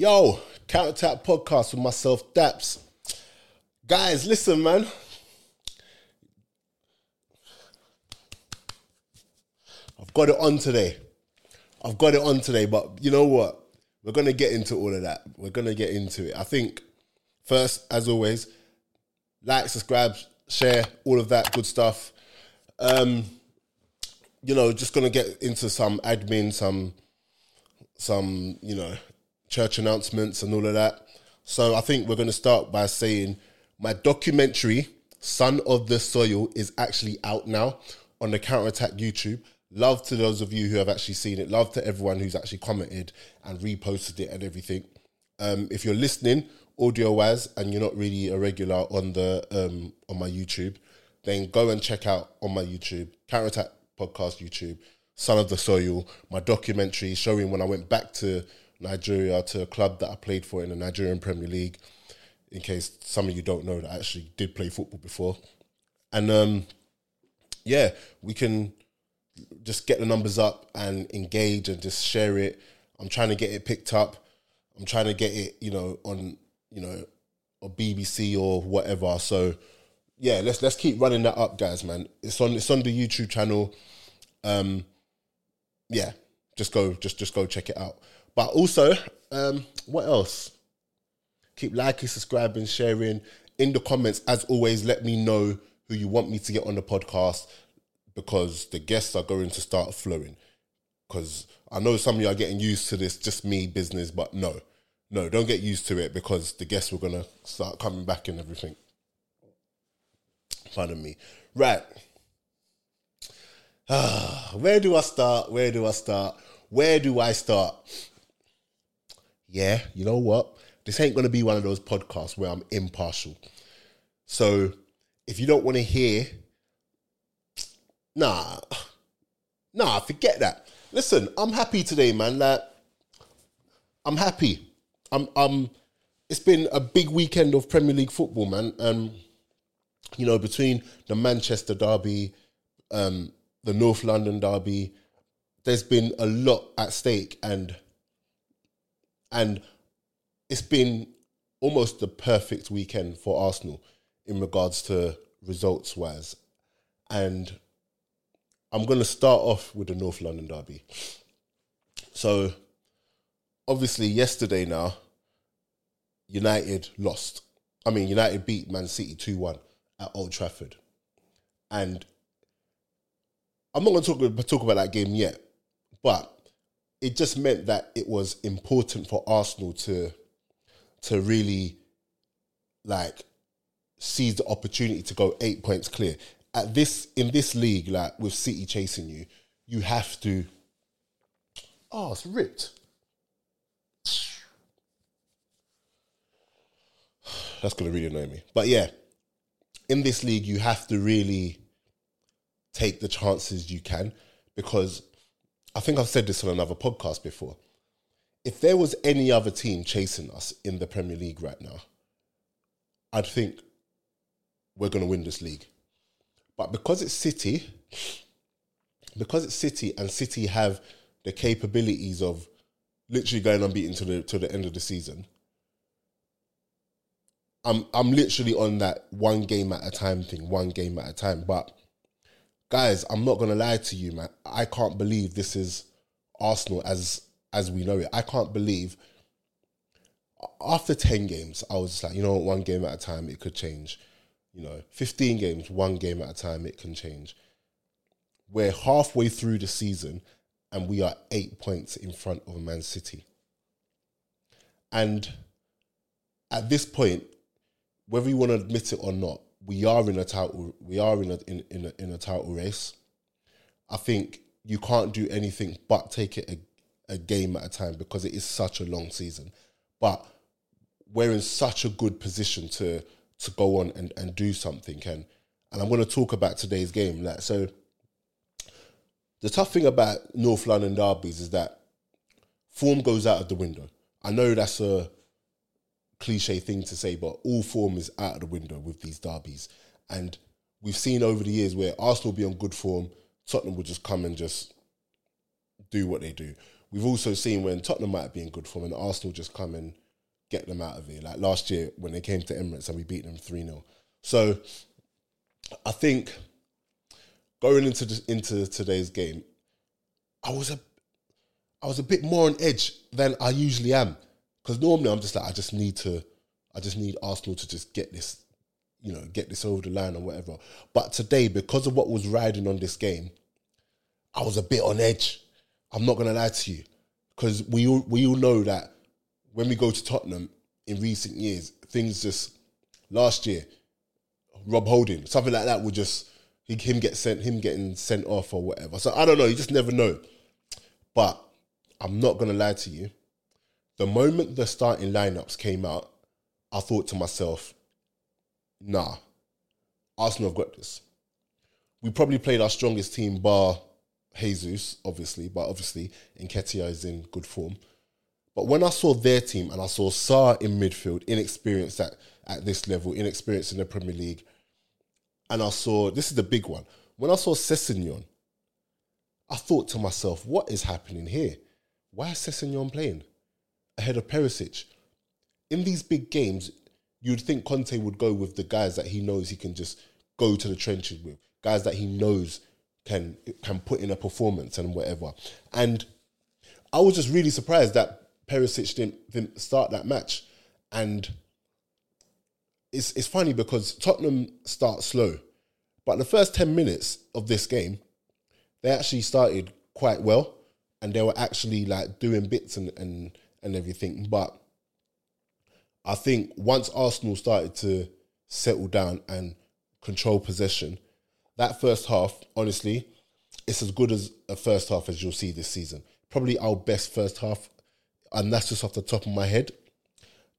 Yo, Counterattack Podcast with myself, Daps. Guys, listen, man. I've got it on today. I've got it on today, but you know what? We're going to get into all of that. We're going to get into it. I think, first, as always, like, subscribe, share, all of that good stuff. Um, you know, just going to get into some admin, some, some, you know, church announcements and all of that. So I think we're going to start by saying my documentary, Son of the Soil, is actually out now on the Counterattack YouTube. Love to those of you who have actually seen it. Love to everyone who's actually commented and reposted it and everything. Um, if you're listening audio wise and you're not really a regular on the um, on my YouTube, then go and check out on my YouTube Counterattack Podcast YouTube, Son of the Soil, my documentary showing when I went back to Nigeria to a club that I played for in the Nigerian Premier League. In case some of you don't know that I actually did play football before, and um, yeah, we can just get the numbers up and engage and just share it. I'm trying to get it picked up. I'm trying to get it, you know, on you know, a BBC or whatever. So yeah, let's let's keep running that up, guys, man. It's on it's on the YouTube channel. Um, yeah, just go just just go check it out. But also, um, what else? Keep liking, subscribing, sharing. In the comments, as always, let me know who you want me to get on the podcast because the guests are going to start flowing. Because I know some of you are getting used to this, just me business, but no, no, don't get used to it because the guests were gonna start coming back and everything. Pardon me. Right. Where do I start? Where do I start? Where do I start? Yeah, you know what? This ain't gonna be one of those podcasts where I'm impartial. So if you don't want to hear Nah, nah, forget that. Listen, I'm happy today, man. Like, I'm happy. I'm, I'm. It's been a big weekend of Premier League football, man. Um, you know, between the Manchester derby, um, the North London derby, there's been a lot at stake, and and it's been almost the perfect weekend for Arsenal in regards to results wise, and I'm going to start off with the North London derby. So, obviously, yesterday now, United lost. I mean, United beat Man City 2 1 at Old Trafford. And I'm not going to talk, talk about that game yet, but it just meant that it was important for Arsenal to to really like seize the opportunity to go eight points clear at this in this league, like with City chasing you, you have to. Oh, it's ripped. That's gonna really annoy me. But yeah, in this league, you have to really take the chances you can because I think I've said this on another podcast before. If there was any other team chasing us in the Premier League right now, I'd think we're going to win this league. But because it's City, because it's City and City have the capabilities of literally going unbeaten to the to the end of the season. I'm I'm literally on that one game at a time thing, one game at a time. But guys, I'm not gonna lie to you, man. I can't believe this is Arsenal as as we know it. I can't believe after ten games, I was just like, you know, one game at a time, it could change you know, 15 games, one game at a time, it can change. We're halfway through the season and we are eight points in front of Man City. And at this point, whether you want to admit it or not, we are in a title. We are in a in, in a, in a title race. I think you can't do anything but take it a, a game at a time because it is such a long season. But we're in such a good position to to go on and, and do something. And and I'm going to talk about today's game. Like so, the tough thing about North London derbies is that form goes out of the window. I know that's a cliche thing to say, but all form is out of the window with these derbies. And we've seen over the years where Arsenal will be on good form, Tottenham will just come and just do what they do. we've also seen when Tottenham might be in good form and Arsenal just come and get them out of it. Like last year when they came to Emirates and we beat them 3 0. So I think going into the, into today's game, I was a I was a bit more on edge than I usually am. Because normally I'm just like, I just need to I just need Arsenal to just get this, you know, get this over the line or whatever. But today, because of what was riding on this game, I was a bit on edge. I'm not gonna lie to you, because we all we all know that when we go to Tottenham in recent years, things just last year, Rob Holding, something like that would just him get sent, him getting sent off or whatever. So I don't know. You just never know. But I'm not gonna lie to you. The moment the starting lineups came out, I thought to myself, nah, Arsenal have got this. We probably played our strongest team bar Jesus, obviously, but obviously Nketiah is in good form. But when I saw their team and I saw Sarr in midfield, inexperienced at, at this level, inexperienced in the Premier League, and I saw this is the big one. When I saw Sessegnon, I thought to myself, what is happening here? Why is Sessegnon playing ahead of Perisic? in these big games, you'd think Conte would go with the guys that he knows he can just go to the trenches with, guys that he knows can can put in a performance and whatever. And I was just really surprised that Perisic didn't, didn't start that match. And it's it's funny because Tottenham start slow, but the first ten minutes of this game, they actually started quite well, and they were actually like doing bits and and and everything. But I think once Arsenal started to settle down and control possession, that first half, honestly, it's as good as a first half as you'll see this season. Probably our best first half, and that's just off the top of my head,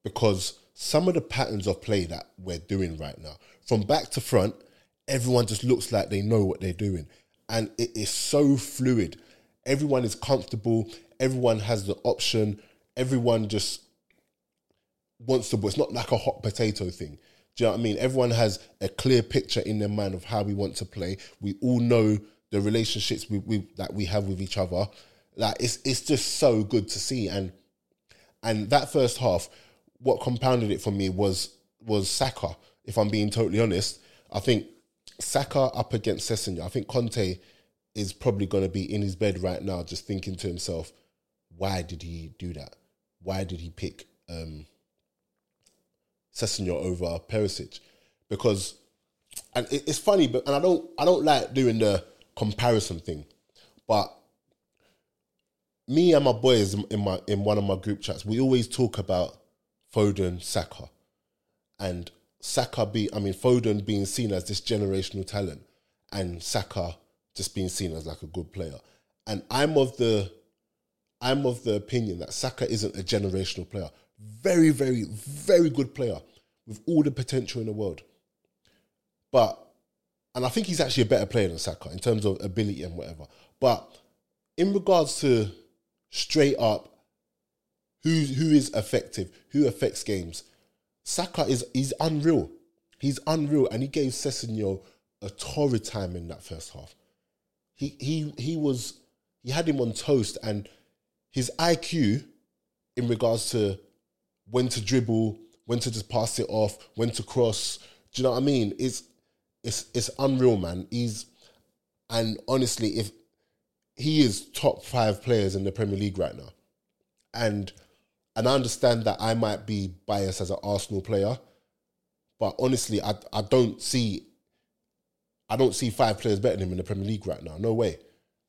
because some of the patterns of play that we're doing right now, from back to front, everyone just looks like they know what they're doing, and it is so fluid. Everyone is comfortable. Everyone has the option. Everyone just wants to, it's not like a hot potato thing. Do you know what I mean? Everyone has a clear picture in their mind of how we want to play. We all know the relationships we, we that we have with each other. Like it's it's just so good to see. And and that first half, what compounded it for me was was Saka. If I'm being totally honest, I think Saka up against Sessegnon. I think Conte is probably going to be in his bed right now, just thinking to himself, why did he do that? Why did he pick um, Sessegnon over Perisic? Because and it's funny, but and I don't I don't like doing the comparison thing, but me and my boys in my in one of my group chats, we always talk about Foden, Saka, and Saka be I mean Foden being seen as this generational talent, and Saka just being seen as like a good player, and I'm of the I'm of the opinion that Saka isn't a generational player very, very, very good player with all the potential in the world. But, and I think he's actually a better player than Saka in terms of ability and whatever. But in regards to straight up who who is effective, who affects games, Saka is he's unreal. He's unreal, and he gave Sessegnon a torrid time in that first half. He he he was he had him on toast, and his IQ in regards to when to dribble, when to just pass it off, when to cross. Do you know what I mean? It's it's it's unreal, man. He's and honestly, if he is top five players in the Premier League right now, and and I understand that I might be biased as an Arsenal player, but honestly, I I don't see I don't see five players better than him in the Premier League right now. No way.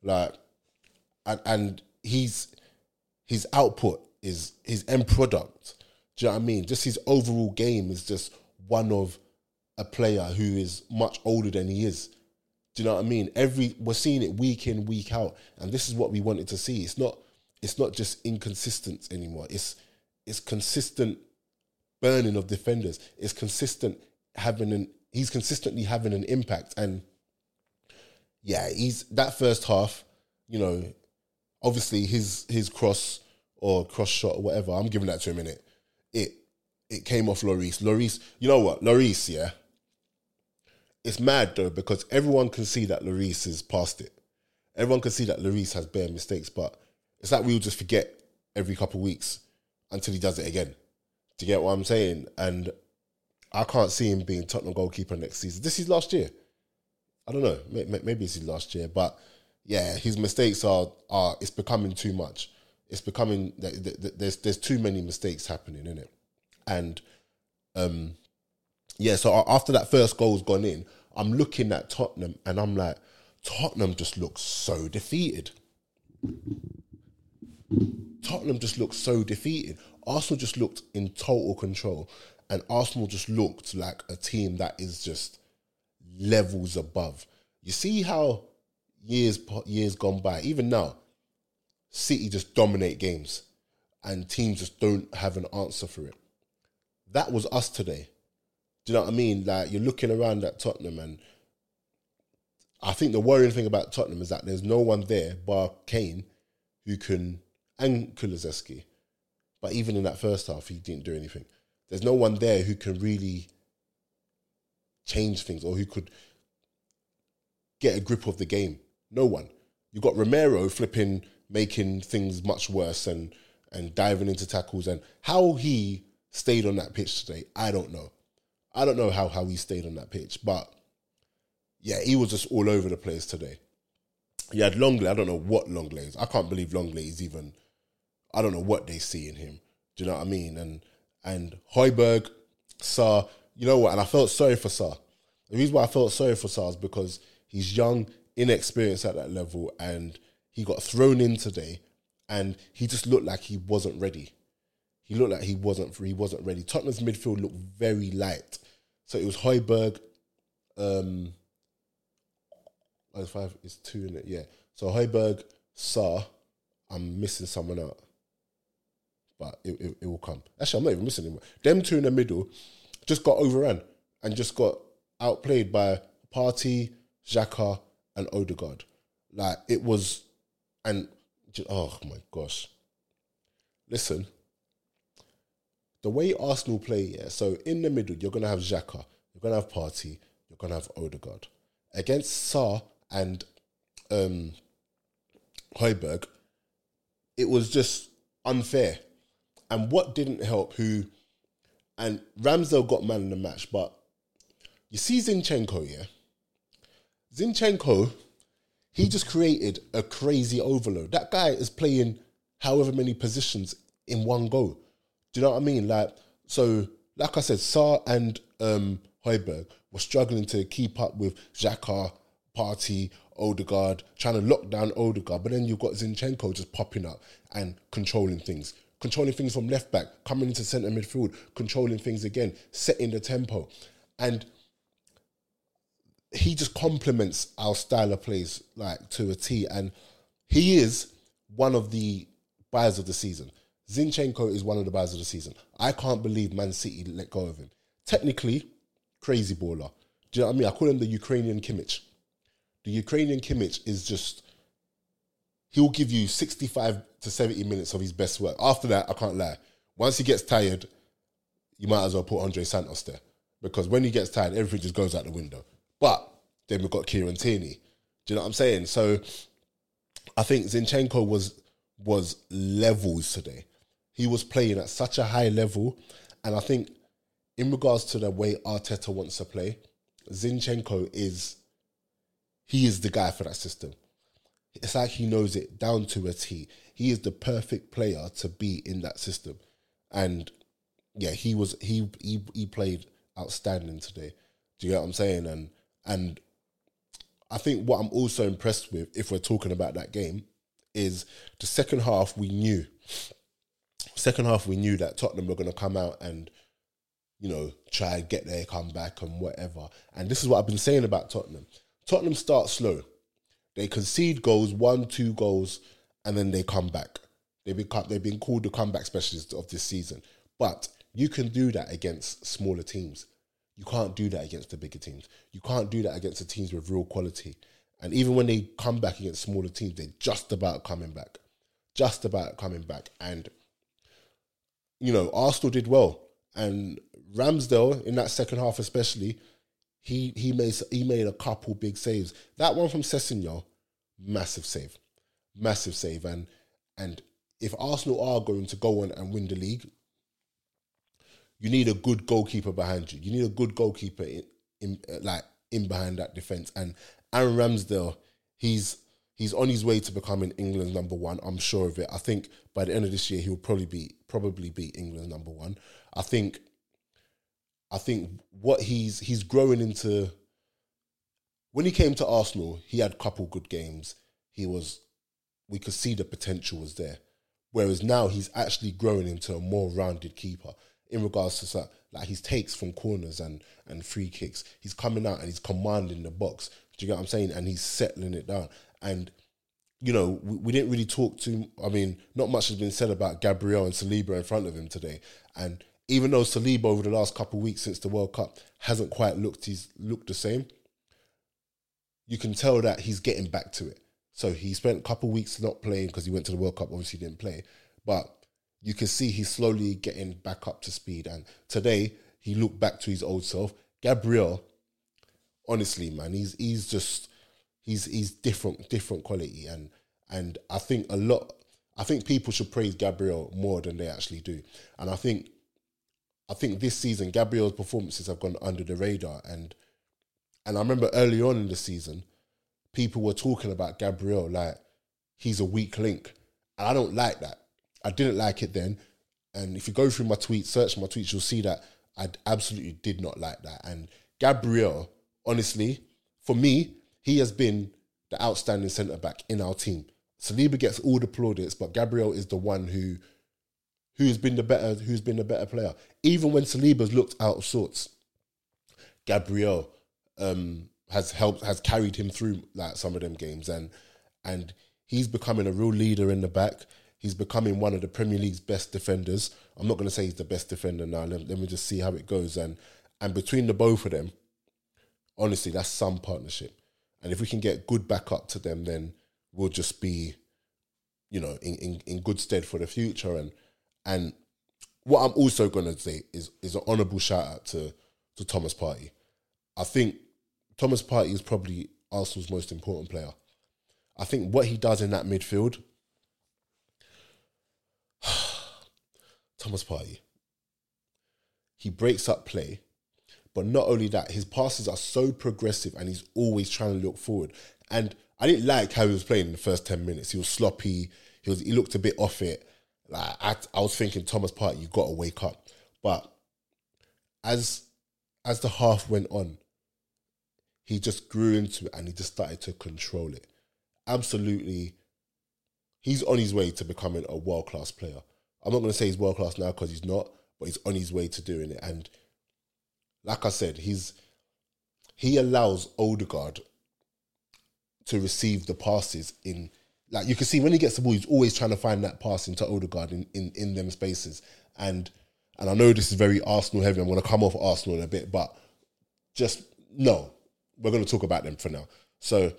Like, and, and he's his output is his end product do you know what I mean? Just his overall game is just one of a player who is much older than he is. Do you know what I mean? Every we're seeing it week in, week out, and this is what we wanted to see. It's not it's not just inconsistent anymore. It's it's consistent burning of defenders. It's consistent having an he's consistently having an impact. And yeah, he's that first half, you know, obviously his his cross or cross shot or whatever, I'm giving that to him in it it it came off Lloris. Lloris, you know what? Lloris, yeah. It's mad though because everyone can see that Lloris is past it. Everyone can see that Lloris has bare mistakes, but It's like we'll just forget every couple of weeks until he does it again. Do you get what I'm saying? And I can't see him being Tottenham goalkeeper next season. This is last year. I don't know. Maybe it's his last year, but yeah, his mistakes are are it's becoming too much. It's becoming there's there's too many mistakes happening in it, and um, yeah. So after that first goal's gone in, I'm looking at Tottenham and I'm like, Tottenham just looks so defeated. Tottenham just looked so defeated. Arsenal just looked in total control, and Arsenal just looked like a team that is just levels above. You see how years years gone by, even now, City just dominate games, and teams just don't have an answer for it. That was us today. Do you know what I mean? Like you're looking around at Tottenham, and I think the worrying thing about Tottenham is that there's no one there bar Kane who can and Kulusevski. But even in that first half, he didn't do anything. There's no one there who can really change things or who could get a grip of the game. No one. You've got Romero flipping, making things much worse and and diving into tackles and how he stayed on that pitch today. I don't know. I don't know how how he stayed on that pitch, but yeah, he was just all over the place today. He had Lenglet. I don't know what Lenglet is. I can't believe Lenglet is even. I don't know what they see in him. Do you know what I mean? And and Højbjerg, Sarr, you know what? And I felt sorry for Sarr. The reason why I felt sorry for Sarr is because he's young, inexperienced at that level, and he got thrown in today, and he just looked like he wasn't ready. He looked like he wasn't he wasn't ready. Tottenham's midfield looked very light, so it was Højbjerg. Um, oh, five. It's two in it. Yeah. So Højbjerg, Sarr. I'm missing someone out, but it, it, it will come. Actually, I'm not even missing anyone. Them two in the middle just got overrun and just got outplayed by Partey, Xhaka, and Odegaard. Like it was, and oh my gosh. Listen, the way Arsenal play, yeah. So in the middle, you're gonna have Xhaka, you're gonna have Partey, you're gonna have Odegaard against Sarr and um, Højbjerg. It was just unfair, and what didn't help, who, and Ramsdale got man in the match, but you see Zinchenko, yeah? Zinchenko, he just created a crazy overload. That guy is playing however many positions in one go. Do you know what I mean? Like, so, like I said, Sarr and um, Højbjerg were struggling to keep up with Xhaka, Partey, Odegaard, trying to lock down Odegaard. But then you've got Zinchenko just popping up and controlling things. Controlling things from left back, coming into centre midfield, controlling things again, setting the tempo. And he just complements our style of plays like to a T, and he is one of the buyers of the season. Zinchenko is one of the buyers of the season. I can't believe Man City let go of him. Technically, crazy baller. Do you know what I mean? I call him the Ukrainian Kimmich. The Ukrainian Kimmich is just he'll give you 65 to 70 minutes of his best work. After that, I can't lie. Once he gets tired, you might as well put Andre Santos there. Because when he gets tired, everything just goes out the window. But then we've got Kieran Tierney. Do you know what I'm saying? So I think Zinchenko was was levels today. He was playing at such a high level, and I think in regards to the way Arteta wants to play, Zinchenko is he is the guy for that system. It's like he knows it down to a T. He is the perfect player to be in that system, and yeah, he was he he he played outstanding today. Do you get what I'm saying? And and I think what I'm also impressed with, if we're talking about that game, is the second half we knew. Second half we knew that Tottenham were going to come out and, you know, try and get their comeback and whatever. And this is what I've been saying about Tottenham. Tottenham start slow. They concede goals, one, two goals, and then they come back. They've been they've been called the comeback specialists of this season. But you can do that against smaller teams. You can't do that against the bigger teams. You can't do that against the teams with real quality. And even when they come back against smaller teams, they're just about coming back. Just about coming back. And, you know, Arsenal did well. And Ramsdale, in that second half especially, he he made he made a couple big saves. That one from Sessegnon, massive save. Massive save. And And if Arsenal are going to go on and win the league, you need a good goalkeeper behind you. You need a good goalkeeper in, in uh, like in behind that defense. And Aaron Ramsdale, he's he's on his way to becoming England's number one. I'm sure of it. I think by the end of this year, he'll probably be probably be England's number one. I think. I think what he's he's growing into. When he came to Arsenal, he had a couple good games. He was, we could see the potential was there. Whereas now he's actually growing into a more rounded keeper in regards to like his takes from corners and and free kicks. He's coming out and he's commanding the box. Do you get what I'm saying? And he's settling it down. And you know, we, we didn't really talk to. I mean, not much has been said about Gabriel and Saliba in front of him today. And even though Saliba over the last couple of weeks since the World Cup hasn't quite looked he's looked the same, you can tell that he's getting back to it. So he spent a couple of weeks not playing because he went to the World Cup. Obviously, didn't play, but you can see he's slowly getting back up to speed. And today he looked back to his old self. Gabriel, honestly, man, he's he's just he's he's different different quality, and and I think a lot. I think people should praise Gabriel more than they actually do, and I think I think this season Gabriel's performances have gone under the radar, and and I remember early on in the season, people were talking about Gabriel like he's a weak link, and I don't like that. I didn't like it then. And if you go through my tweets, search my tweets, you'll see that I absolutely did not like that. And Gabriel, honestly, for me, he has been the outstanding centre back in our team. Saliba gets all the plaudits, but Gabriel is the one who who's been the better who's been the better player. Even when Saliba's looked out of sorts, Gabriel um, has helped has carried him through like some of them games and and he's becoming a real leader in the back. He's becoming one of the Premier League's best defenders. I'm not going to say he's the best defender now. Let, let me just see how it goes. And and between the both of them, honestly, that's some partnership. And if we can get good backup to them, then we'll just be, you know, in, in, in good stead for the future. And and what I'm also going to say is is an honourable shout out to to Thomas Partey. I think Thomas Partey is probably Arsenal's most important player. I think what he does in that midfield Thomas Partey. He breaks up play, but not only that, his passes are so progressive and he's always trying to look forward. And I didn't like how he was playing in the first 10 minutes. He was sloppy, he was he looked a bit off it. Like I, I was thinking, Thomas Partey, you gotta wake up. But as as the half went on, he just grew into it and he just started to control it. Absolutely, he's on his way to becoming a world class player. I'm not going to say he's world class now because he's not, but he's on his way to doing it. And like I said, he's he allows Odegaard to receive the passes in like you can see when he gets the ball, he's always trying to find that pass into Odegaard in, in, in them spaces. And and I know this is very Arsenal heavy. I'm going to come off Arsenal in a bit, but just no, we're going to talk about them for now. So,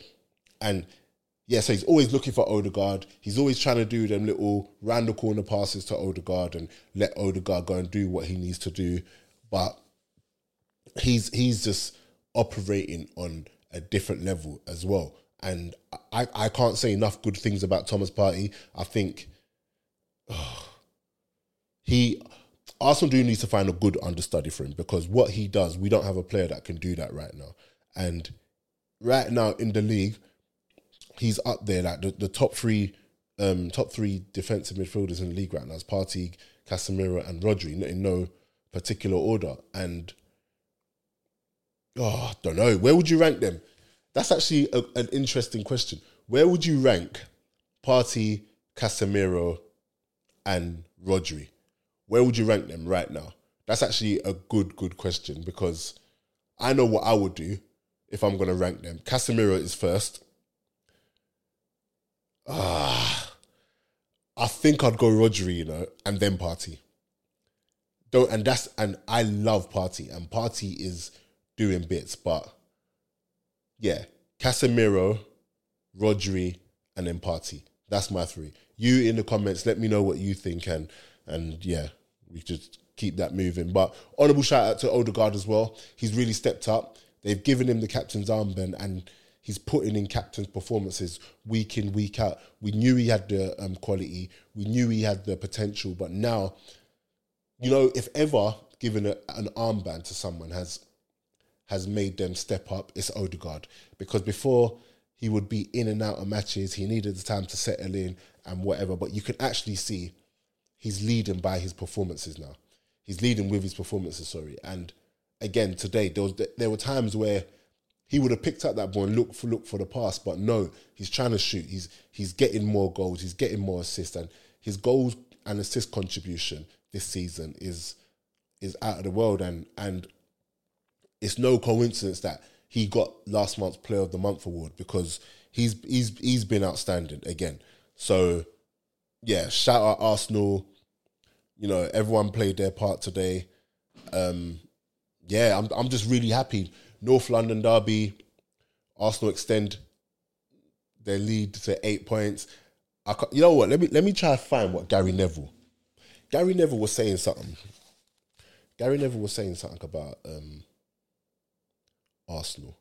and yeah, so he's always looking for Odegaard. He's always trying to do them little round the corner passes to Odegaard and let Odegaard go and do what he needs to do. But he's he's just operating on a different level as well. And I, I can't say enough good things about Thomas Partey. I think oh, he Arsenal do need to find a good understudy for him because what he does, we don't have a player that can do that right now. And right now in the league, he's up there like the, the top three um, top three defensive midfielders in the league right now is Partey, Casemiro, and Rodri in no particular order. And oh, I don't know where would you rank them. That's actually a, an interesting question. Where would you rank Partey, Casemiro, and Rodri? Where would you rank them right now? That's actually a good, good question because I know what I would do if I'm going to rank them. Casemiro is first. Ah, I think I'd go Rodri, you know, and then Partey. Don't and that's and I love Partey and Partey is doing bits, but yeah, Casemiro, Rodri, and then Partey. That's my three. You in the comments, let me know what you think, and and yeah, we just keep that moving. But honourable shout out to Odegaard as well. He's really stepped up. They've given him the captain's armband, and he's putting in captain's performances week in week out. We knew he had the um, quality, we knew he had the potential, but now, you know, if ever giving a, an armband to someone has has made them step up, it's Odegaard because before he would be in and out of matches, he needed the time to settle in and whatever. But you can actually see he's leading by his performances now. He's leading with his performances, sorry. And again, today there was there were times where he would have picked up that ball and look for look for the pass, but no, he's trying to shoot. He's he's getting more goals, he's getting more assists, and his goals and assist contribution this season is is out of the world. And and it's no coincidence that he got last month's Player of the Month award because he's he's he's been outstanding again. So yeah, shout out Arsenal. You know, everyone played their part today. Um, yeah, I'm I'm just really happy. North London derby, Arsenal extend their lead to eight points. I, you know what? Let me let me try to find what Gary Neville. Gary Neville was saying something. Gary Neville was saying something about um, Arsenal.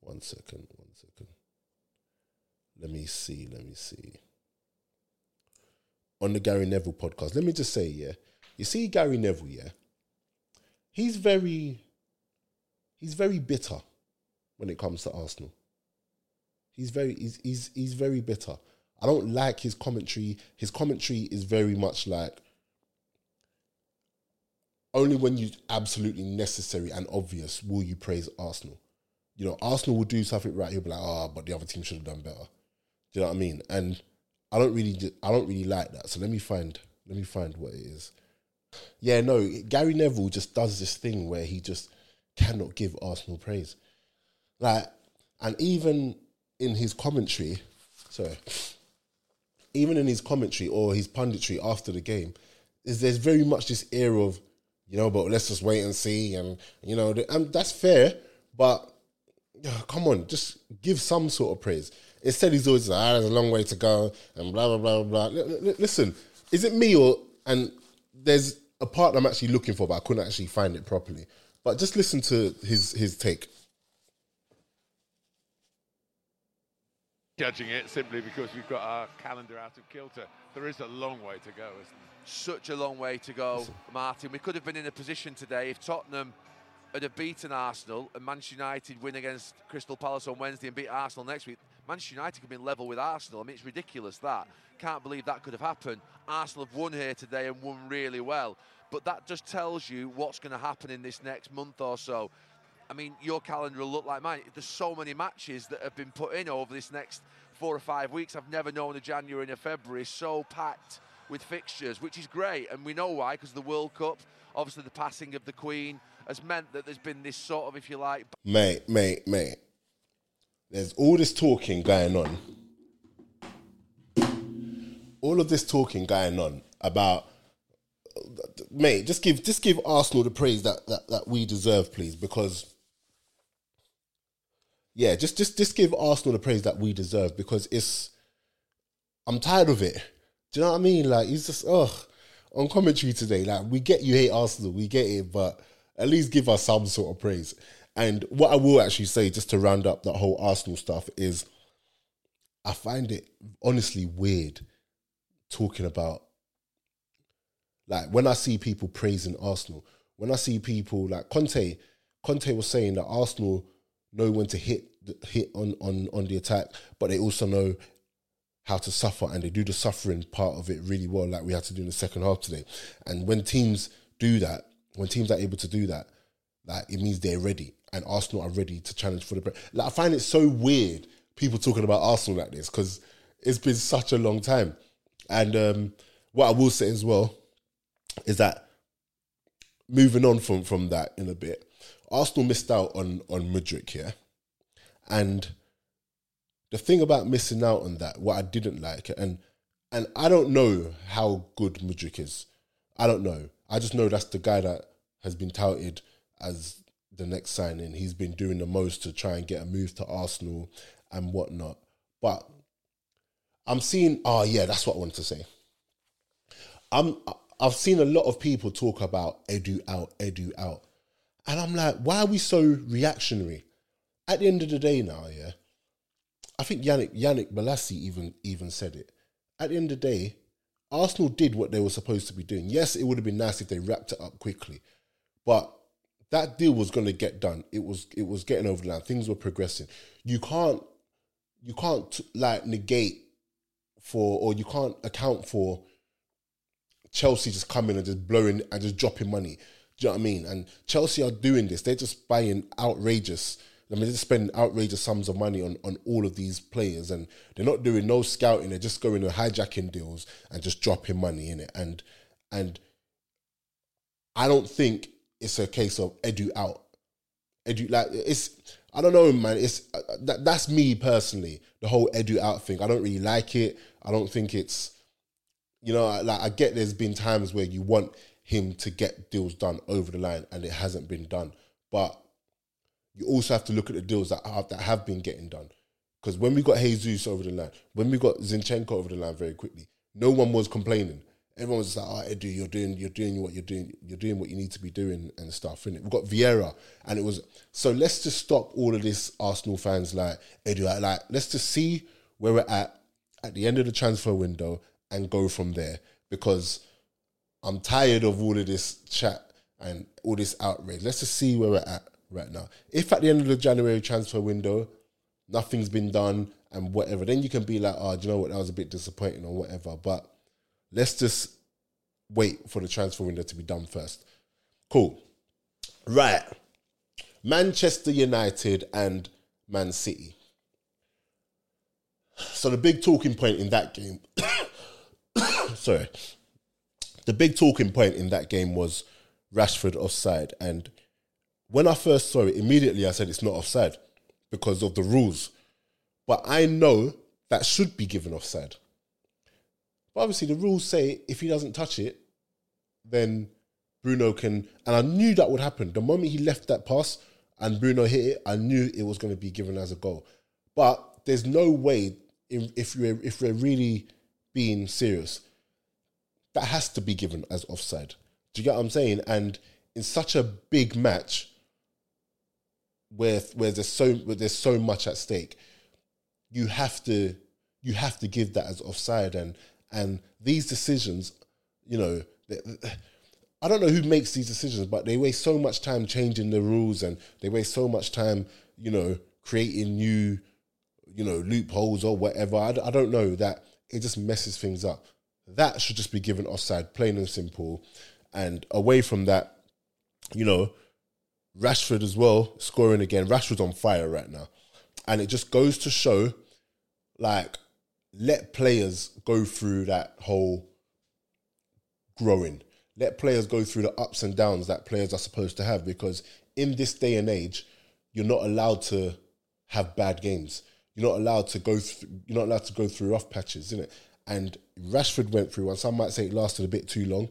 One second, one second. Let me see, let me see. On the Gary Neville podcast, let me just say, yeah. You see Gary Neville, yeah? He's very he's very bitter when it comes to Arsenal. He's very he's he's he's very bitter. I don't like his commentary. His commentary is very much like only when you absolutely necessary and obvious will you praise Arsenal. You know, Arsenal will do something right. He'll be like, "Ah, oh, but the other team should have done better." Do you know what I mean? And I don't really, I don't really like that. So let me find, let me find what it is. Yeah, no, Gary Neville just does this thing where he just cannot give Arsenal praise. Like, and even in his commentary, sorry, even in his commentary or his punditry after the game, is there's very much this air of you know, but let's just wait and see. And, you know, and that's fair, but come on, just give some sort of praise. Instead, he's always like, ah, there's a long way to go and blah, blah, blah, blah. listen, is it me or, and there's a part I'm actually looking for, but I couldn't actually find it properly. But just listen to his his take. Judging it simply because we've got our calendar out of kilter. There is a long way to go, isn't there? such a long way to go, Martin. We could have been in a position today if Tottenham had have beaten Arsenal and Manchester United win against Crystal Palace on Wednesday and beat Arsenal next week. Manchester United could have been level with Arsenal. I mean, it's ridiculous that. Can't believe that could have happened. Arsenal have won here today and won really well. But that just tells you what's going to happen in this next month or so. I mean, your calendar will look like mine. There's so many matches that have been put in over this next four or five weeks. I've never known a January and a February so packed with fixtures, which is great. And we know why, because the World Cup, obviously the passing of the Queen, has meant that there's been this sort of, if you like. Mate, mate, mate. There's all this talking going on. All of this talking going on about mate, just give just give Arsenal the praise that, that, that we deserve, please, because yeah, just just just give Arsenal the praise that we deserve because it's I'm tired of it. Do you know what I mean? Like he's just ugh on commentary today. Like we get you hate Arsenal, we get it, but at least give us some sort of praise. And what I will actually say, just to round up that whole Arsenal stuff, is I find it honestly weird talking about like when I see people praising Arsenal, when I see people like Conte, Conte was saying that Arsenal know when to hit hit on on on the attack, but they also know how to suffer and they do the suffering part of it really well, like we had to do in the second half today. And when teams do that, when teams are able to do that, like it means they're ready and Arsenal are ready to challenge for the. Like I find it so weird people talking about Arsenal like this because it's been such a long time. And um, what I will say as well is that moving on from from that in a bit, Arsenal missed out on on Mudryk here, and the thing about missing out on that, what I didn't like, and and I don't know how good Mudryk is. I don't know. I just know that's the guy that has been touted as the next signing. He's been doing the most to try and get a move to Arsenal and whatnot. But I'm seeing. Oh yeah, that's what I wanted to say. I'm. I've seen a lot of people talk about Edu out, Edu out, and I'm like, why are we so reactionary? at the end of the day now, yeah, I think Yannick Yannick Balassi even even said it. At the end of the day, Arsenal did what they were supposed to be doing. Yes, it would have been nice if they wrapped it up quickly, but that deal was going to get done. It was it was getting over the line. Things were progressing. You can't you can't like negate for or you can't account for Chelsea just coming and just blowing and just dropping money. Do you know what I mean? And Chelsea are doing this. They're just buying outrageous. I mean, they're spending outrageous sums of money on, on all of these players, and they're not doing no scouting. They're just going to hijacking deals and just dropping money in it. And and I don't think it's a case of Edu out. Edu like it's I don't know, man. It's uh, that, that's me personally. The whole Edu out thing. I don't really like it. I don't think it's you know like I get there's been times where you want him to get deals done over the line and it hasn't been done, but you also have to look at the deals that have, that have been getting done. Because when we got Jesus over the line, when we got Zinchenko over the line very quickly, no one was complaining. Everyone was just like, "Oh, Edu, you're doing, you're doing what you're doing, you're doing what you need to be doing and stuff." And we got Vieira, and it was so. Let's just stop all of this Arsenal fans like Edu, like let's just see where we're at at the end of the transfer window and go from there. Because I'm tired of all of this chat and all this outrage. Let's just see where we're at right now. If at the end of the January transfer window, nothing's been done and whatever, then you can be like, oh, do you know what, that was a bit disappointing or whatever. But let's just wait for the transfer window to be done first. Cool. Right. Manchester United and Man City. So the big talking point in that game, sorry, the big talking point in that game was Rashford offside. And when I first saw it, immediately I said it's not offside because of the rules. But I know that should be given offside. But obviously, the rules say if he doesn't touch it, then Bruno can. And I knew that would happen. The moment he left that pass and Bruno hit it, I knew it was going to be given as a goal. But there's no way, if we're, if we're really being serious, that has to be given as offside. Do you get what I'm saying? And in such a big match, where where there's so where there's so much at stake, you have to you have to give that as offside. And and these decisions, you know, I don't know who makes these decisions, but they waste so much time changing the rules and they waste so much time, you know, creating new, you know, loopholes or whatever. I, I don't know that it just messes things up. That should just be given offside, plain and simple. And away from that, you know, Rashford as well scoring again. Rashford's on fire right now, and it just goes to show, like, let players go through that whole growing. Let players go through the ups and downs that players are supposed to have because in this day and age, you're not allowed to have bad games. You're not allowed to go. Through, you're not allowed to go through rough patches, isn't it? And Rashford went through one. Some might say it lasted a bit too long,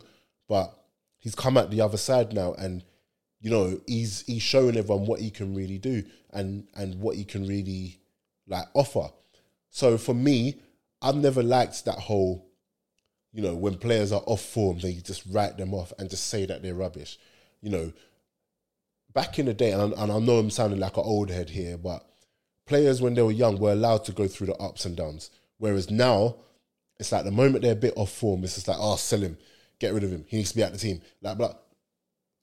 but he's come out the other side now, and you know he's he's showing everyone what he can really do and and what he can really like offer. So for me, I've never liked that whole you know, when players are off form, they just write them off and just say that they're rubbish. You know, back in the day, and and I know I'm sounding like an old head here, but players when they were young were allowed to go through the ups and downs. Whereas now, it's like the moment they're a bit off form, it's just like, oh, sell him, get rid of him. He needs to be at the team. Like, but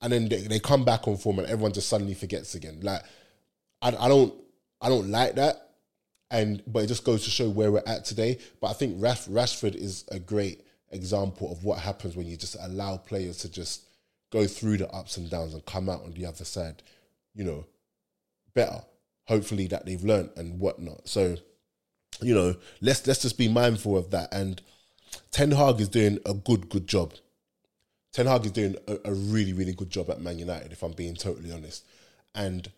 and then they, they come back on form, and everyone just suddenly forgets again. Like, I, I don't, I don't like that. And but it just goes to show where we're at today. But I think Rash, Rashford is a great example of what happens when you just allow players to just go through the ups and downs and come out on the other side, you know, better. Hopefully that they've learned and whatnot. So, you know, let's let's just be mindful of that. And Ten Hag is doing a good, good job. Ten Hag is doing a, a really, really good job at Man United, if I'm being totally honest. And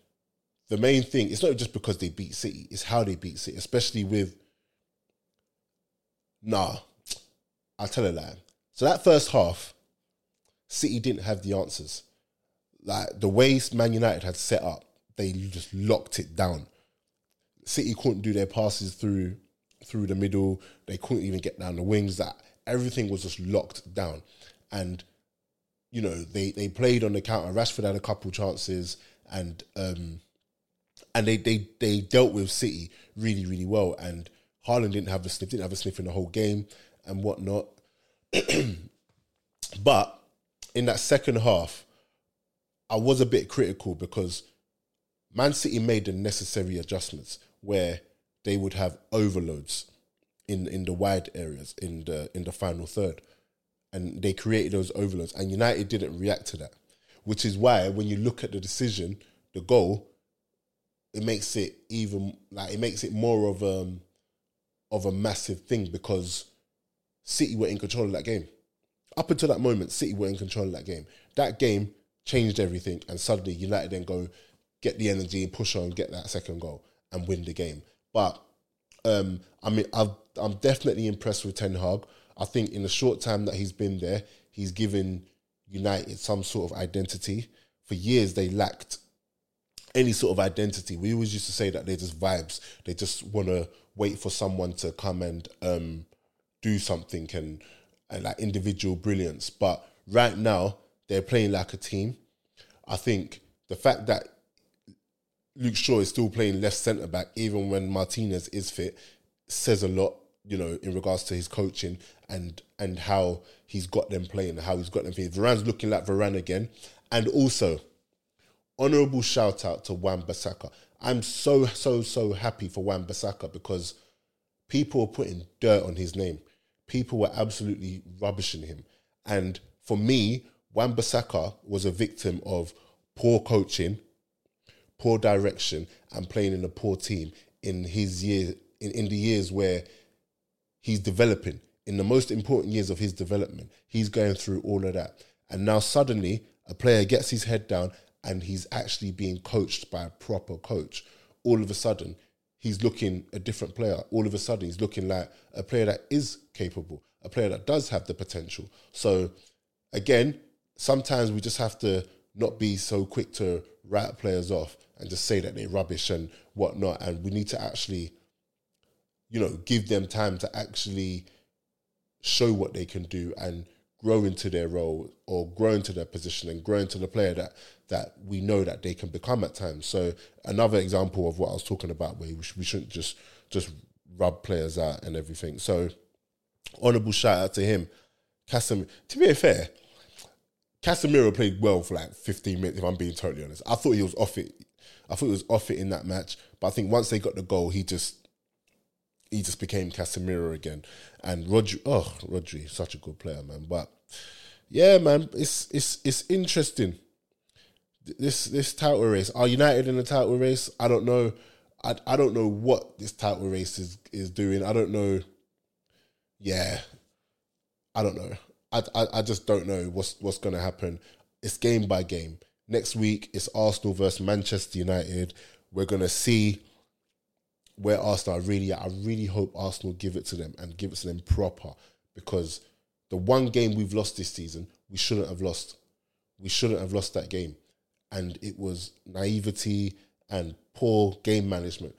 the main thing, it's not just because they beat City, it's how they beat City, especially with nah, I'll tell a lie. So that first half, City didn't have the answers. Like the way Man United had set up, they just locked it down. City couldn't do their passes through through the middle. They couldn't even get down the wings. That everything was just locked down, and you know they they played on the counter. Rashford had a couple chances, and um, and they they they dealt with City really really well. And Haaland didn't have a sniff, didn't have a sniff in the whole game and whatnot. but in that second half, I was a bit critical because Man City made the necessary adjustments where they would have overloads in in the wide areas in the in the final third, and they created those overloads, and United didn't react to that, which is why when you look at the decision, the goal, it makes it even like it makes it more of um of a massive thing because City were in control of that game. Up until that moment, City were in control of that game. That game changed everything, and suddenly United then go get the energy, push on, get that second goal, and win the game. But um, I mean, i am definitely impressed with Ten Hag. I think in the short time that he's been there, he's given United some sort of identity. For years, they lacked any sort of identity. We always used to say that they're just vibes. They just want to wait for someone to come and um, do something and, and like individual brilliance. But right now, they're playing like a team. I think the fact that Luke Shaw is still playing left centre back, even when Martinez is fit, says a lot. You know, in regards to his coaching and and how he's got them playing, how he's got them playing. Varane's looking like Varane again, and also honourable shout out to Wan Bissaka. I'm so so so happy for Wan Bissaka because people were putting dirt on his name. People were absolutely rubbishing him, and for me, Wan Bissaka was a victim of poor coaching poor direction and playing in a poor team in his year in, in the years where he's developing in the most important years of his development he's going through all of that. And now suddenly a player gets his head down and he's actually being coached by a proper coach. All of a sudden he's looking a different player. All of a sudden he's looking like a player that is capable a player that does have the potential. So again sometimes we just have to not be so quick to write players off and just say that they're rubbish and whatnot. And we need to actually, you know, give them time to actually show what they can do and grow into their role or grow into their position and grow into the player that that we know that they can become at times. So another example of what I was talking about, where we, sh- we shouldn't just just rub players out and everything. So honourable shout out to him, Casemiro. To be fair, Casemiro played well for like 15 minutes. If I'm being totally honest, I thought he was off it I thought he was off it in that match, but I think once they got the goal, he just he just became Casemiro again. And Rodri, oh Rodri, such a good player, man. But yeah, man, it's it's it's interesting. This this title race. Are United in the title race? I don't know. I I don't know what this title race is is doing. I don't know. Yeah, I don't know. I, I, I just don't know what's what's gonna happen. It's game by game. Next week it's Arsenal versus Manchester United. We're gonna see where Arsenal really at. I really hope Arsenal give it to them and give it to them proper because the one game we've lost this season, we shouldn't have lost. We shouldn't have lost that game. And it was naivety and poor game management,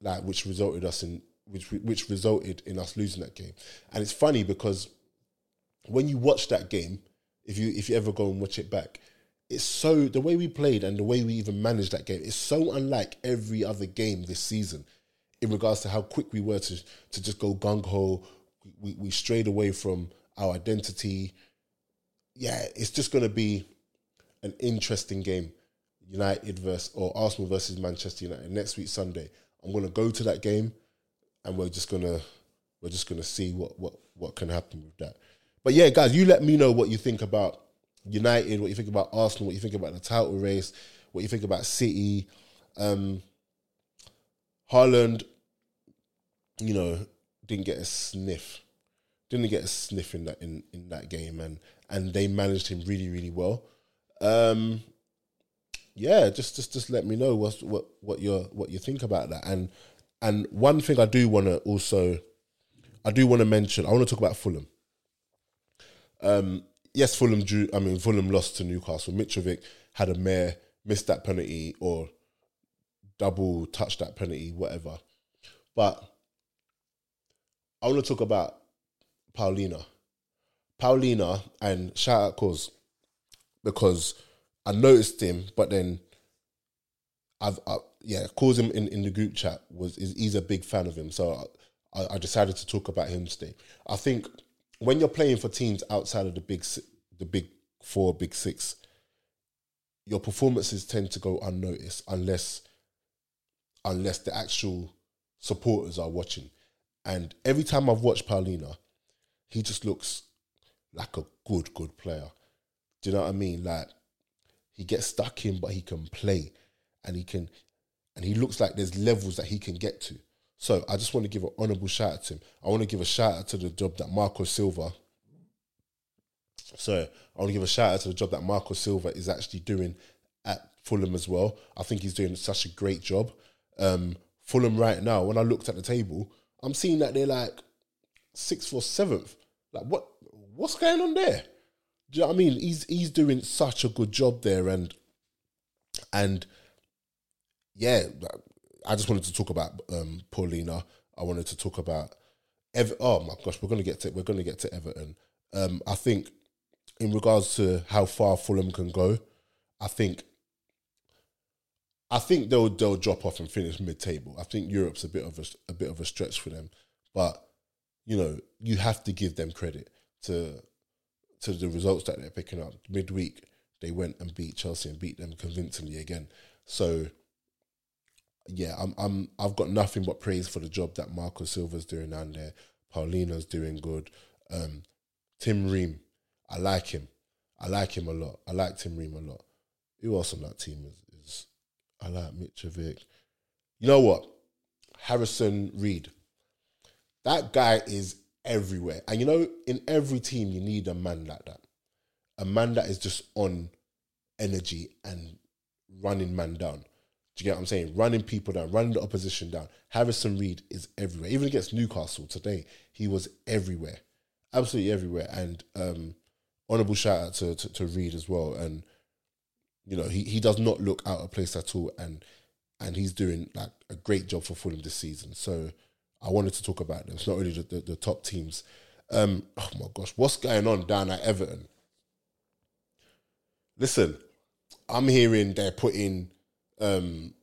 like which resulted us in which which resulted in us losing that game. And it's funny because when you watch that game, if you if you ever go and watch it back, it's so the way we played and the way we even managed that game is so unlike every other game this season in regards to how quick we were to to just go gung ho. We we strayed away from our identity. Yeah, it's just going to be an interesting game. United versus or Arsenal versus Manchester United next week Sunday. I'm going to go to that game, and we're just gonna we're just gonna see what what what can happen with that. But yeah, guys, you let me know what you think about United, what you think about Arsenal, what you think about the title race, what you think about City. Um, Haaland, you know, didn't get a sniff. Didn't get a sniff in that in, in that game, and and they managed him really really well. Um, yeah, just just just let me know what what what you what you think about that. And and one thing I do want to also, I do want to mention. I want to talk about Fulham. Um, yes, Fulham drew. I mean, Fulham lost to Newcastle. Mitrovic had a mare, missed that penalty or double touched that penalty, whatever. But I want to talk about Palhinha, Palhinha, and shout out cause because I noticed him, but then I've I, yeah, calls him in, in the group chat was is he's a big fan of him. So I, I decided to talk about him today. I think when you're playing for teams outside of the big the big four, big six, your performances tend to go unnoticed unless unless the actual supporters are watching. And every time I've watched Palhinha, he just looks like a good, good player. Do you know what I mean? Like he gets stuck in, but he can play, and he can, and he looks like there's levels that he can get to. So I just want to give an honourable shout out to him. I want to give a shout out to the job that Marco Silva. So I want to give a shout out to the job that Marco Silva is actually doing at Fulham as well. I think he's doing such a great job. Um, Fulham right now, when I looked at the table, I'm seeing that they're like sixth or seventh. Like what? What's going on there? Do you know what I mean? He's he's doing such a good job there, and and yeah, I just wanted to talk about um, Palhinha. I wanted to talk about Ever- Oh my gosh, we're gonna get to we're gonna get to Everton. Um, I think in regards to how far Fulham can go, I think I think they'll they'll drop off and finish mid table. I think Europe's a bit of a, a bit of a stretch for them, but you know you have to give them credit to to the results that they're picking up. Midweek they went and beat Chelsea and beat them convincingly again. So yeah, I'm I'm I've got nothing but praise for the job that Marco Silva's doing down there. Palhinha's doing good. Um, Tim Ream, I like him. I like him a lot. I like Tim Ream a lot. Who else on that team is, is I like Mitrovic. You know what? Harrison Reid. That guy is everywhere. And you know, in every team you need a man like that. A man that is just on energy and running man down. Do you get what I'm saying? Running people down, running the opposition down. Harrison Reid is everywhere. Even against Newcastle today, he was everywhere, absolutely everywhere. And um, honourable shout out to, to to Reid as well. And you know, he he does not look out of place at all, and and he's doing like a great job for Fulham this season. So I wanted to talk about them. It's not only the, the, the top teams. Um, oh my gosh, what's going on down at Everton? Listen, I'm hearing they're putting um,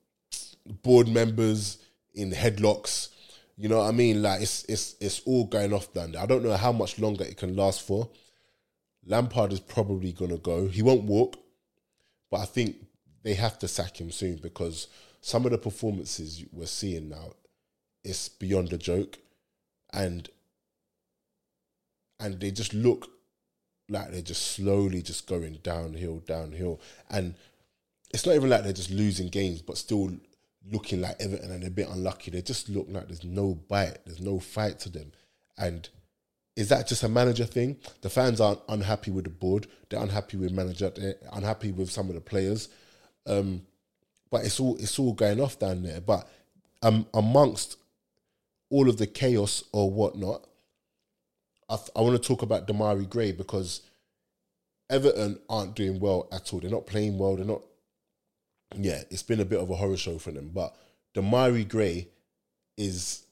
board members in headlocks. You know what I mean? Like it's it's it's all going off down there. I don't know how much longer it can last for. Lampard is probably gonna go. He won't walk, but I think they have to sack him soon because some of the performances we're seeing now, it's beyond a joke, and and they just look like they're just slowly just going downhill, downhill, and it's not even like they're just losing games, but still looking like Everton and a bit unlucky. They just look like there's no bite, there's no fight to them. And is that just a manager thing? The fans aren't unhappy with the board. They're unhappy with manager. They're unhappy with some of the players. Um, but it's all it's all going off down there. But um, amongst all of the chaos or whatnot, I, th- I want to talk about Demarai Gray because Everton aren't doing well at all. They're not playing well. They're not yeah, it's been a bit of a horror show for them. But Demarai Gray is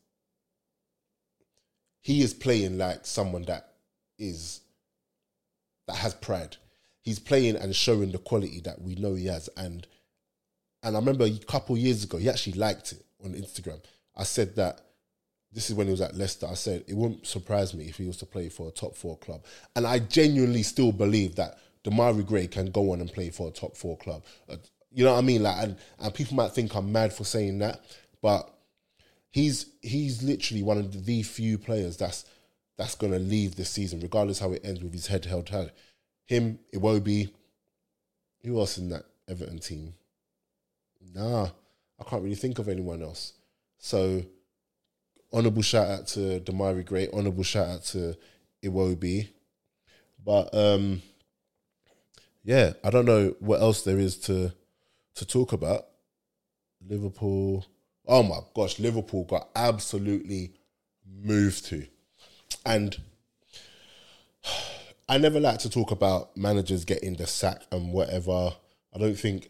he is playing like someone that is that has pride. He's playing and showing the quality that we know he has. And and I remember a couple years ago, he actually liked it on Instagram. I said that this is when he was at Leicester. I said it wouldn't surprise me if he was to play for a top four club. And I genuinely still believe that Demarai Gray can go on and play for a top four club. You know what I mean? Like, and, and people might think I'm mad for saying that, but he's he's literally one of the few players that's that's gonna leave this season, regardless how it ends with his head held high. Him, Iwobi, who else in that Everton team? Nah, I can't really think of anyone else. So, honourable shout out to Demarai Gray, honourable shout out to Iwobi. But um yeah, I don't know what else there is to to talk about. Liverpool. Oh my gosh, Liverpool got absolutely moved to. And I never like to talk about managers getting the sack and whatever. I don't think,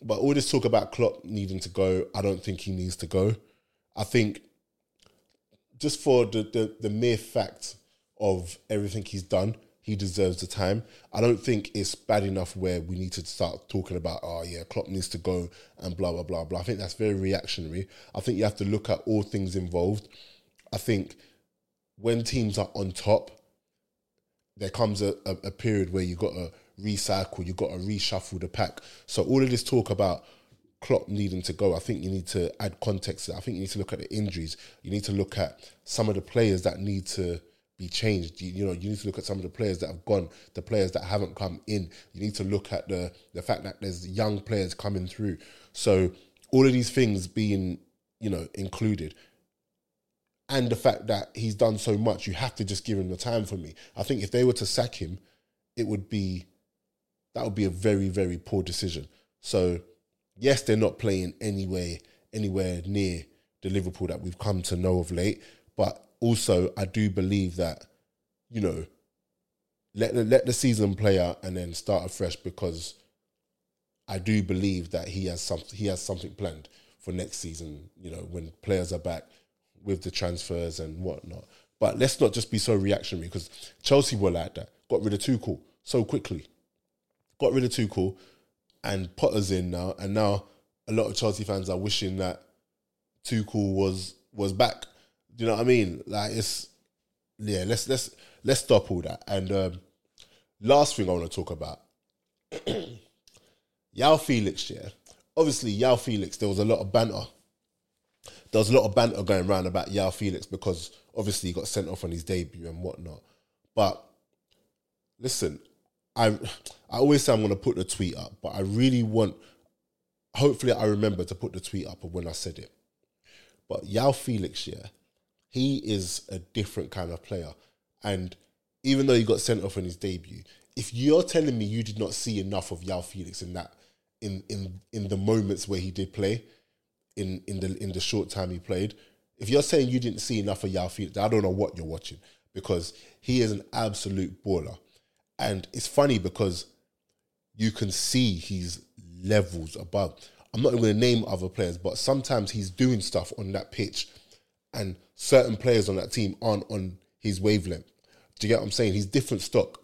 but all this talk about Klopp needing to go, I don't think he needs to go. I think just for the, the, the mere fact of everything he's done, he deserves the time. I don't think it's bad enough where we need to start talking about, oh yeah, Klopp needs to go and blah blah blah blah. I think that's very reactionary. I think you have to look at all things involved. I think when teams are on top, there comes a, a, a period where you got to recycle, you got to reshuffle the pack. So all of this talk about Klopp needing to go, I think you need to add context. I think you need to look at the injuries. You need to look at some of the players that need to be changed. You, you, know, you need to look at some of the players that have gone, the players that haven't come in. You need to look at the the fact that there's young players coming through. So all of these things being, you know, included. And the fact that he's done so much, you have to just give him the time for me. I think if they were to sack him, it would be that would be a very, very poor decision. So yes, they're not playing anywhere anywhere near the Liverpool that we've come to know of late. But also, I do believe that you know, let the, let the season play out and then start afresh because I do believe that he has some he has something planned for next season. You know, when players are back with the transfers and whatnot. But let's not just be so reactionary because Chelsea were like that. Got rid of Tuchel so quickly. Got rid of Tuchel and Potter's in now, and now a lot of Chelsea fans are wishing that Tuchel was was back. Do you know what I mean? Like it's yeah. Let's let's let's stop all that. And um, last thing I want to talk about, João Felix. Yeah, obviously João Felix. There was a lot of banter. There was a lot of banter going around about João Felix because obviously he got sent off on his debut and whatnot. But listen, I I always say I'm going to put the tweet up, but I really want. Hopefully, I remember to put the tweet up of when I said it. But João Felix, yeah, he is a different kind of player, and even though he got sent off in his debut, if you're telling me you did not see enough of João Felix in that in in in the moments where he did play, in in the in the short time he played, if you're saying you didn't see enough of João Felix, I don't know what you're watching because he is an absolute baller. And it's funny because you can see he's levels above. I'm not going to name other players, but sometimes he's doing stuff on that pitch, and certain players on that team aren't on his wavelength. Do you get what I'm saying? He's different stock.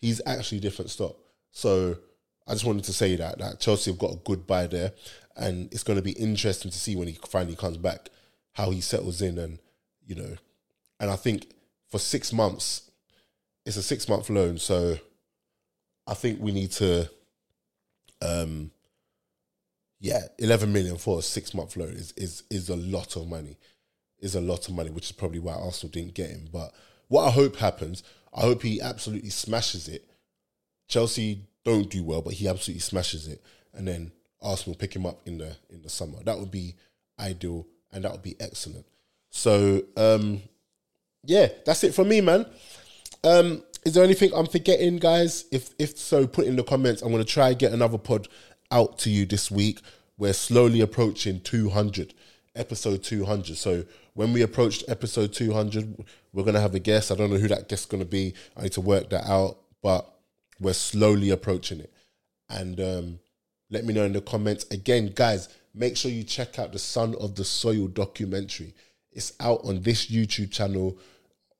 He's actually different stock. So I just wanted to say that that Chelsea have got a good buy there, and it's going to be interesting to see when he finally comes back how he settles in, and you know, and I think for six months it's a six month loan, so I think we need to, um, yeah, eleven million for a six month loan is is is a lot of money, is a lot of money, which is probably why Arsenal didn't get him. But what I hope happens, I hope he absolutely smashes it. Chelsea don't do well, but he absolutely smashes it, and then Arsenal pick him up in the in the summer. That would be ideal, and that would be excellent. So, um, yeah, that's it for me, man. Um, is there anything I'm forgetting, guys? If if so, put in the comments. I'm to try and get another pod out to you this week. We're slowly approaching 200, episode 200. So when we approach episode 200, we're going to have a guest. I don't know who that guest's going to be. I need to work that out, but we're slowly approaching it. And um, let me know in the comments. Again, guys, make sure you check out the Son of the Soil documentary. It's out on this YouTube channel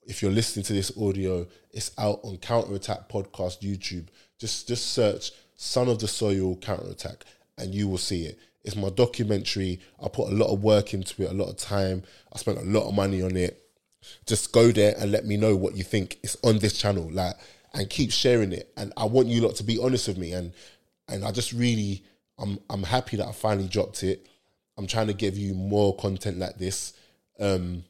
if you're listening to this audio, it's out on Counter Attack Podcast YouTube. Just just search Son of the Soil Counter Attack and you will see it. It's my documentary. I put a lot of work into it, a lot of time. I spent a lot of money on it. Just go there and let me know what you think. It's on this channel, like, and keep sharing it. And I want you lot to be honest with me. And and I just really, I'm I'm happy that I finally dropped it. I'm trying to give you more content like this. Um,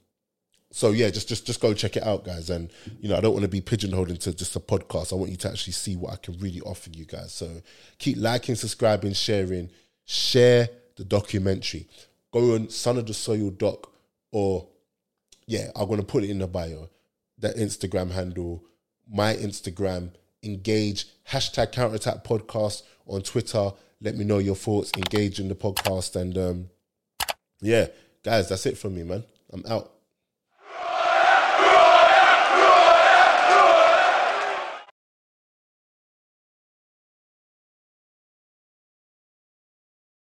so yeah, just just just go check it out, guys. And you know, I don't want to be pigeonholed into just a podcast. I want you to actually see what I can really offer you guys. So keep liking, subscribing, sharing, share the documentary. Go on Son of the Soil doc, or yeah, I'm gonna put it in the bio. That Instagram handle, my Instagram, engage hashtag counterattack podcast on Twitter. Let me know your thoughts. Engage in the podcast, and um, yeah, guys, that's it from me, man. I'm out.